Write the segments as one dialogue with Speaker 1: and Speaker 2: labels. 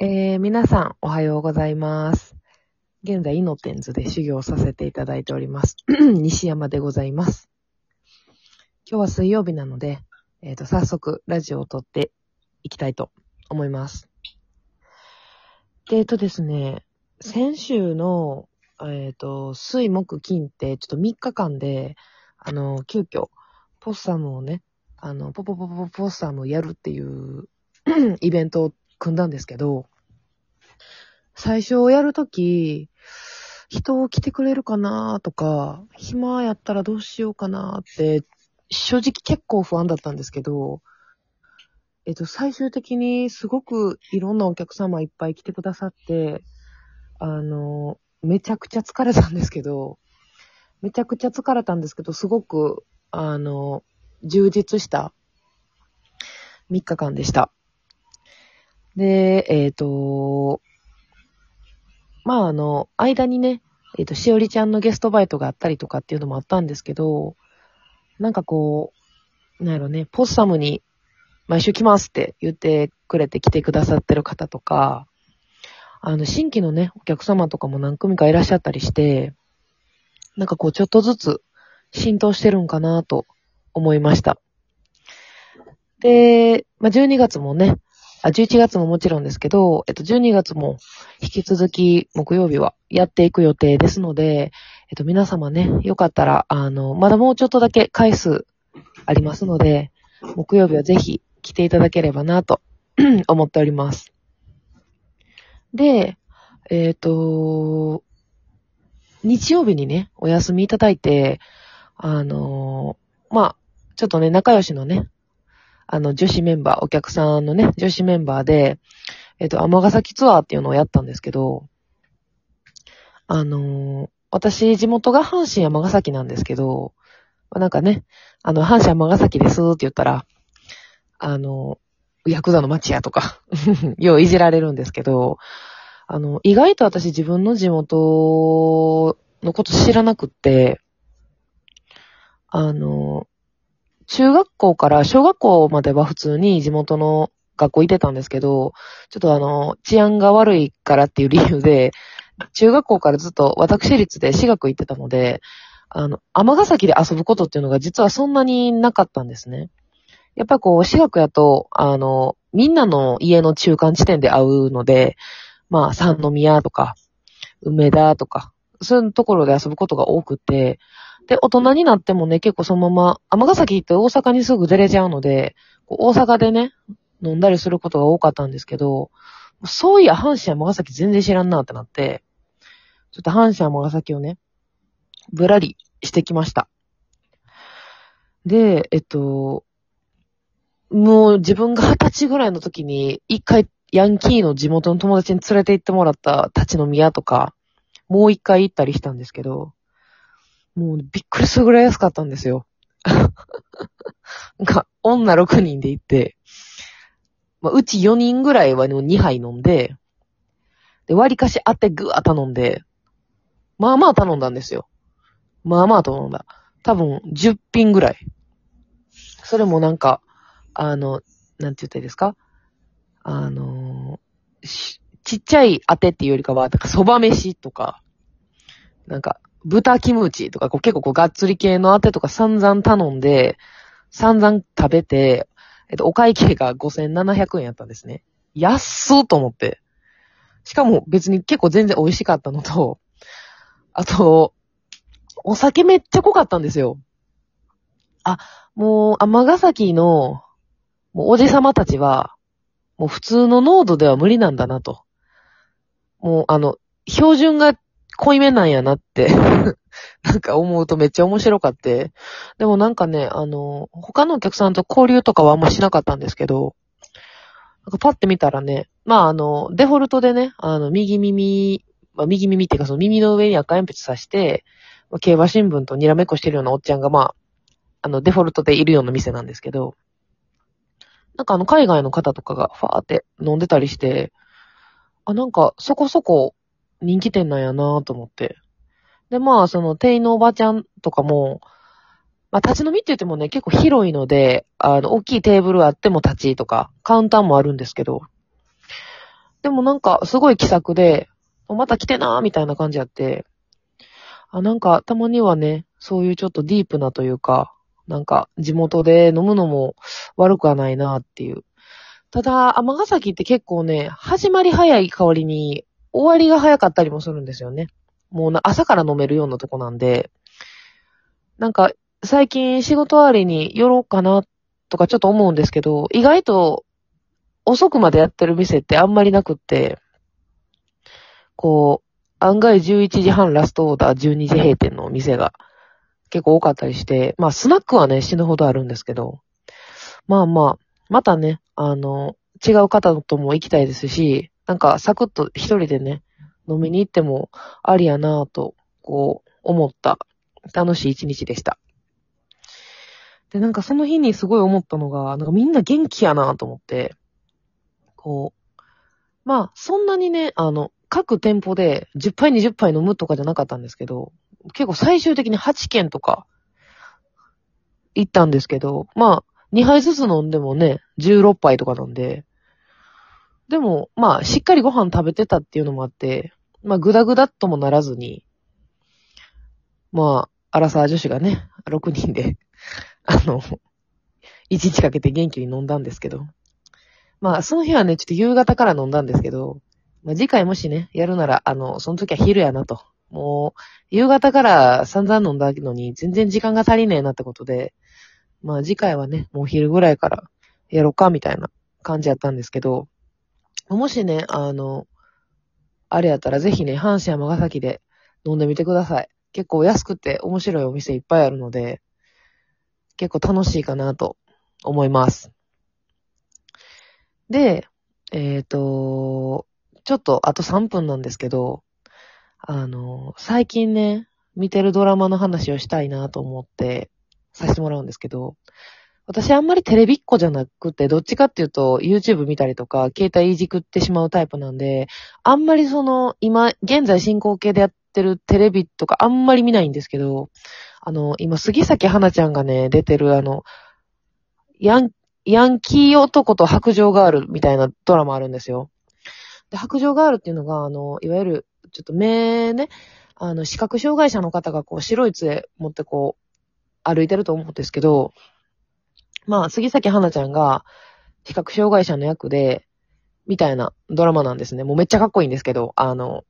Speaker 1: えー、皆さん、おはようございます。現在、イノテンズで修行させていただいております。西山でございます。今日は水曜日なので、えっ、と、早速、ラジオを撮っていきたいと思います。でえっ、とですね、先週の、えっ、と、水木金って、ちょっと3日間で、あの、急遽、ポッサムをね、あの、ポポポポポポッサムをやるっていう イベントを組んだんですけど、最初やるとき、人を来てくれるかなとか、暇やったらどうしようかなって、正直結構不安だったんですけど、えっと、最終的にすごくいろんなお客様いっぱい来てくださって、あの、めちゃくちゃ疲れたんですけど、めちゃくちゃ疲れたんですけど、すごく、あの、充実した3日間でした。で、えっ、と、まあ、あの、間にね、えっ、と、しおりちゃんのゲストバイトがあったりとかっていうのもあったんですけど、なんかこう、なんやろね、ポッサムに毎週来ますって言ってくれて来てくださってる方とか、あの、新規のね、お客様とかも何組かいらっしゃったりして、なんかこう、ちょっとずつ浸透してるんかなと思いました。で、まあ、12月もね、あ、11月ももちろんですけど、えっと、12月も引き続き木曜日はやっていく予定ですので、えっと、皆様ね、よかったら、あの、まだもうちょっとだけ回数ありますので、木曜日はぜひ来ていただければなと 思っております。で、えっ、と、日曜日にね、お休みいただいて、あのまあ、ちょっとね、仲良しのね、あの、女子メンバー、お客さんのね、女子メンバーで、えっ、と、尼崎ツアーっていうのをやったんですけど、あの私、地元が阪神尼崎なんですけど、なんかね、あの、阪神尼崎ですって言ったら、あの、ヤクザの街やとか、よういじられるんですけど、あの、意外と私自分の地元のこと知らなくって、あの、中学校から小学校までは普通に地元の学校行ってたんですけど、ちょっとあの、治安が悪いからっていう理由で、中学校からずっと私立で私学行ってたので、あの、尼崎で遊ぶことっていうのが実はそんなになかったんですね。やっぱこう、私学やと、あの、みんなの家の中間地点で会うので、まあ、三宮とか、梅田とか、そういうところで遊ぶことが多くて、で、大人になってもね、結構そのまま、尼崎って大阪にすぐ出れちゃうので、大阪でね、飲んだりすることが多かったんですけど、そういや、阪神尼崎全然知らんなってなって、ちょっと阪神尼崎をね、ぶらりしてきました。で、えっと、もう自分が二十歳ぐらいの時に、一回ヤンキーの地元の友達に連れて行ってもらった立ち飲み屋とか、もう一回行ったりしたんですけど、もうびっくりするぐらい安かったんですよ。なんか、女6人で行って、まあ、うち4人ぐらいは2杯飲んで、で、割かしあってぐわ頼んで、まあまあ頼んだんですよ。まあまあ頼んだ。多分10品ぐらい。それもなんか、あの、なんて言ったらいいですか？あのしちっちゃい当てっていうよりかは、なんか蕎麦飯とか、なんか、豚キムチとか、こう結構こうがっつり系の当てとか散々頼んで、散々食べて、えっと、お会計が5700円やったんですね。安っと思って。しかも別に結構全然美味しかったのと、あと、お酒めっちゃ濃かったんですよ。あ、もう、尼崎の、もうおじさまたちは、もう普通の濃度では無理なんだなと。もう、あの、標準が濃いめなんやなって、なんか思うとめっちゃ面白かって。でもなんかね、あの、他のお客さんと交流とかはあんましなかったんですけど、なんかパッて見たらね、まああの、デフォルトでね、あの、右耳、まあ右耳っていうかその耳の上に赤鉛筆刺して、まあ競馬新聞とにらめっこしてるようなおっちゃんがまあ、あの、デフォルトでいるような店なんですけど、なんかあの、海外の方とかがファーって飲んでたりして、あ、なんかそこそこ人気店なんやなと思って。で、まあ、その店員のおばちゃんとかも、まあ、立ち飲みって言ってもね、結構広いので、あの、大きいテーブルあっても立ちとか、カウンターもあるんですけど、でもなんか、すごい気さくで、また来てなーみたいな感じやって、あ、なんか、たまにはね、そういうちょっとディープなというか、なんか、地元で飲むのも悪くはないなっていう。ただ、尼崎って結構ね、始まり早い代わりに、終わりが早かったりもするんですよね。もうな朝から飲めるようなとこなんで、なんか、最近仕事終わりに寄ろうかなとかちょっと思うんですけど、意外と遅くまでやってる店ってあんまりなくって、こう、案外11時半ラストオーダー12時閉店の店が結構多かったりして、まあスナックはね死ぬほどあるんですけど、まあまあ、またね、あの、違う方とも行きたいですし、なんかサクッと一人でね、飲みに行ってもありやなぁと、こう、思った楽しい一日でした。で、なんかその日にすごい思ったのが、なんかみんな元気やなぁと思って、こう、まあ、そんなにね、あの、各店舗で10杯20杯飲むとかじゃなかったんですけど、結構最終的に8軒とか行ったんですけど、まあ、2杯ずつ飲んでもね、16杯とかなんで、でも、まあ、しっかりご飯食べてたっていうのもあって、まあ、ぐだぐだっともならずに、まあ、アラサー女子がね、6人で、あの、1日かけて元気に飲んだんですけど、まあ、その日はね、ちょっと夕方から飲んだんですけど、まあ、次回もしね、やるなら、あの、その時は昼やなと。もう、夕方から散々飲んだのに、全然時間が足りねえなってことで、まあ次回はね、もう昼ぐらいからやろうか、みたいな感じやったんですけど、もしね、あの、あれやったらぜひね、阪神山ヶ崎で飲んでみてください。結構安くて面白いお店いっぱいあるので、結構楽しいかなと思います。で、えっ、と、ちょっとあと3分なんですけど、あの、最近ね、見てるドラマの話をしたいなと思ってさせてもらうんですけど、私あんまりテレビっ子じゃなくて、どっちかっていうと YouTube 見たりとか、携帯いじくってしまうタイプなんで、あんまりその、今、現在進行形でやってるテレビとかあんまり見ないんですけど、あの、今、杉咲花ちゃんがね、出てるあの、ヤン、ヤンキー男と白状ガールみたいなドラマあるんですよ。で、白状ガールっていうのが、あの、いわゆる、ちょっと目ね、あの、視覚障害者の方がこう、白い杖持ってこう、歩いてると思うんですけど、まあ、杉咲花ちゃんが、視覚障害者の役で、みたいなドラマなんですね。もうめっちゃかっこいいんですけど、あの、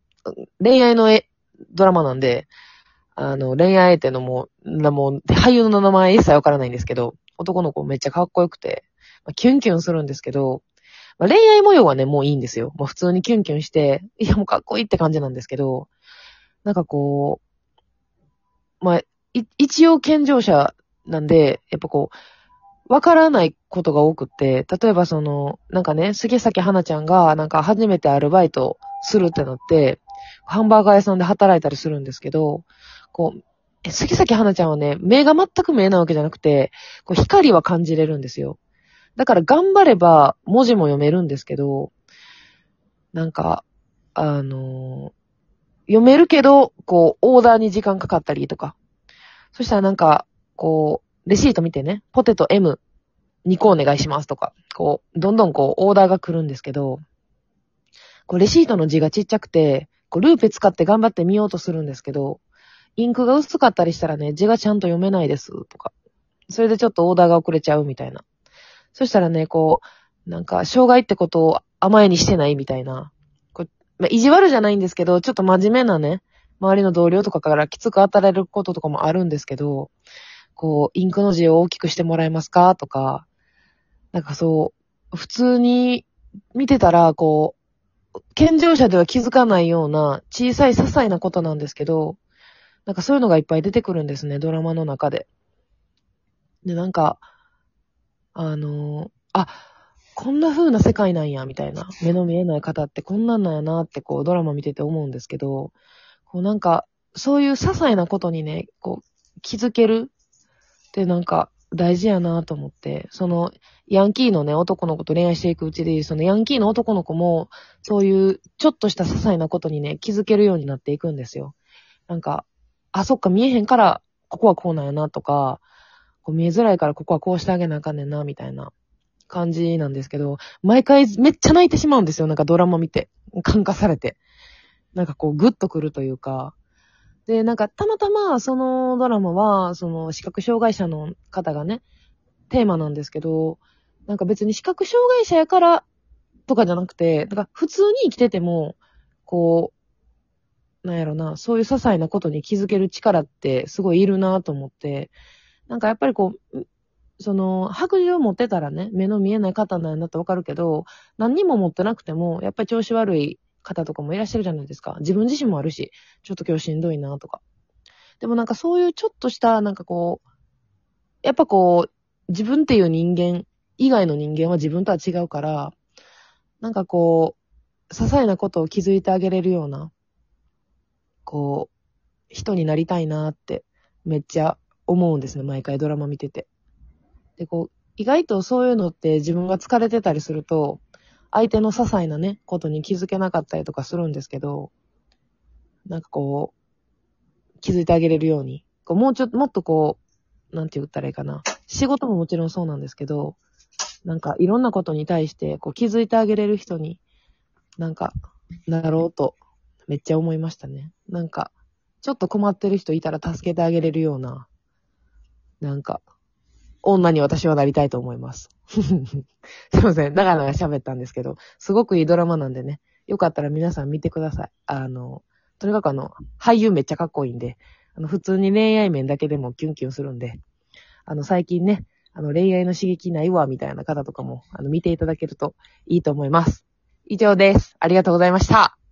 Speaker 1: 恋愛のえドラマなんで、あの、恋愛相手のもう、もう、俳優の名前一切わからないんですけど、男の子めっちゃかっこよくて、まあ、キュンキュンするんですけど、まあ、恋愛模様はね、もういいんですよ。もう普通にキュンキュンして、いやもうかっこいいって感じなんですけど、なんかこう、まあ、一応健常者なんで、やっぱこう、わからないことが多くて、例えばその、なんかね、杉咲花ちゃんが、なんか初めてアルバイトするってなって、ハンバーガー屋さんで働いたりするんですけど、こう、え杉咲花ちゃんはね、目が全く見えないわけじゃなくて、こう光は感じれるんですよ。だから頑張れば文字も読めるんですけど、なんか、あのー読めるけど、こう、オーダーに時間かかったりとか。そしたらなんか、こう、レシート見てね、ポテト M2 個お願いしますとか、こう、どんどんこう、オーダーが来るんですけど、こう、レシートの字がちっちゃくて、こう、ルーペ使って頑張って見ようとするんですけど、インクが薄かったりしたらね、字がちゃんと読めないです、とか。それでちょっとオーダーが遅れちゃうみたいな。そしたらね、こう、なんか、障害ってことを甘えにしてないみたいな。こうまあ、意地悪じゃないんですけど、ちょっと真面目なね、周りの同僚とかからきつく当たられることとかもあるんですけど、こう、インクの字を大きくしてもらえますか？とか、なんかそう、普通に見てたら、こう、健常者では気づかないような小さい些細なことなんですけど、なんかそういうのがいっぱい出てくるんですね、ドラマの中で。で、なんか、あのーあ、こんな風な世界なんや、みたいな。目の見えない方ってこんなんなんやなって、こう、ドラマ見てて思うんですけど、こうなんか、そういう些細なことにね、こう、気づけるってなんか、大事やなと思って、その、ヤンキーのね、男の子と恋愛していくうちで、そのヤンキーの男の子も、そういう、ちょっとした些細なことにね、気づけるようになっていくんですよ。なんか、あ、そっか、見えへんから、ここはこうなんやなとか、こう見えづらいからここはこうしてあげなあかんねんな、みたいな。感じなんですけど、毎回めっちゃ泣いてしまうんですよ。なんかドラマ見て。感化されて。なんかこう、グッとくるというか。で、なんかたまたまそのドラマは、その視覚障害者の方がね、テーマなんですけど、なんか別に視覚障害者やからとかじゃなくて、だか普通に生きてても、こう、なんやろな、そういう些細なことに気づける力ってすごいいるなと思って、なんかやっぱりこう、その、白状持ってたらね、目の見えない方なんだってわかるけど、何にも持ってなくても、やっぱり調子悪い方とかもいらっしゃるじゃないですか。自分自身もあるし、ちょっと今日しんどいなとか。でもなんかそういうちょっとした、なんかこう、やっぱこう、自分っていう人間以外の人間は自分とは違うから、なんかこう、些細なことを気づいてあげれるような、こう、人になりたいなってめっちゃ思うんですね、毎回ドラマ見てて。で、こう、意外とそういうのって自分が疲れてたりすると、相手の些細なね、ことに気づけなかったりとかするんですけど、なんかこう、気づいてあげれるように、こうもうちょっと、もっとこう、なんて言ったらいいかな。仕事ももちろんそうなんですけど、なんかいろんなことに対してこう気づいてあげれる人に、なんか、なろうと、めっちゃ思いましたね。なんか、ちょっと困ってる人いたら助けてあげれるような、なんか、女に私はなりたいと思います。すいません。長々喋ったんですけど、すごくいいドラマなんでね。よかったら皆さん見てください。あの、とにかくあの、俳優めっちゃかっこいいんで、あの、普通に恋愛面だけでもキュンキュンするんで、あの、最近ね、あの、恋愛の刺激ないわ、みたいな方とかも、あの、見ていただけるといいと思います。以上です。ありがとうございました。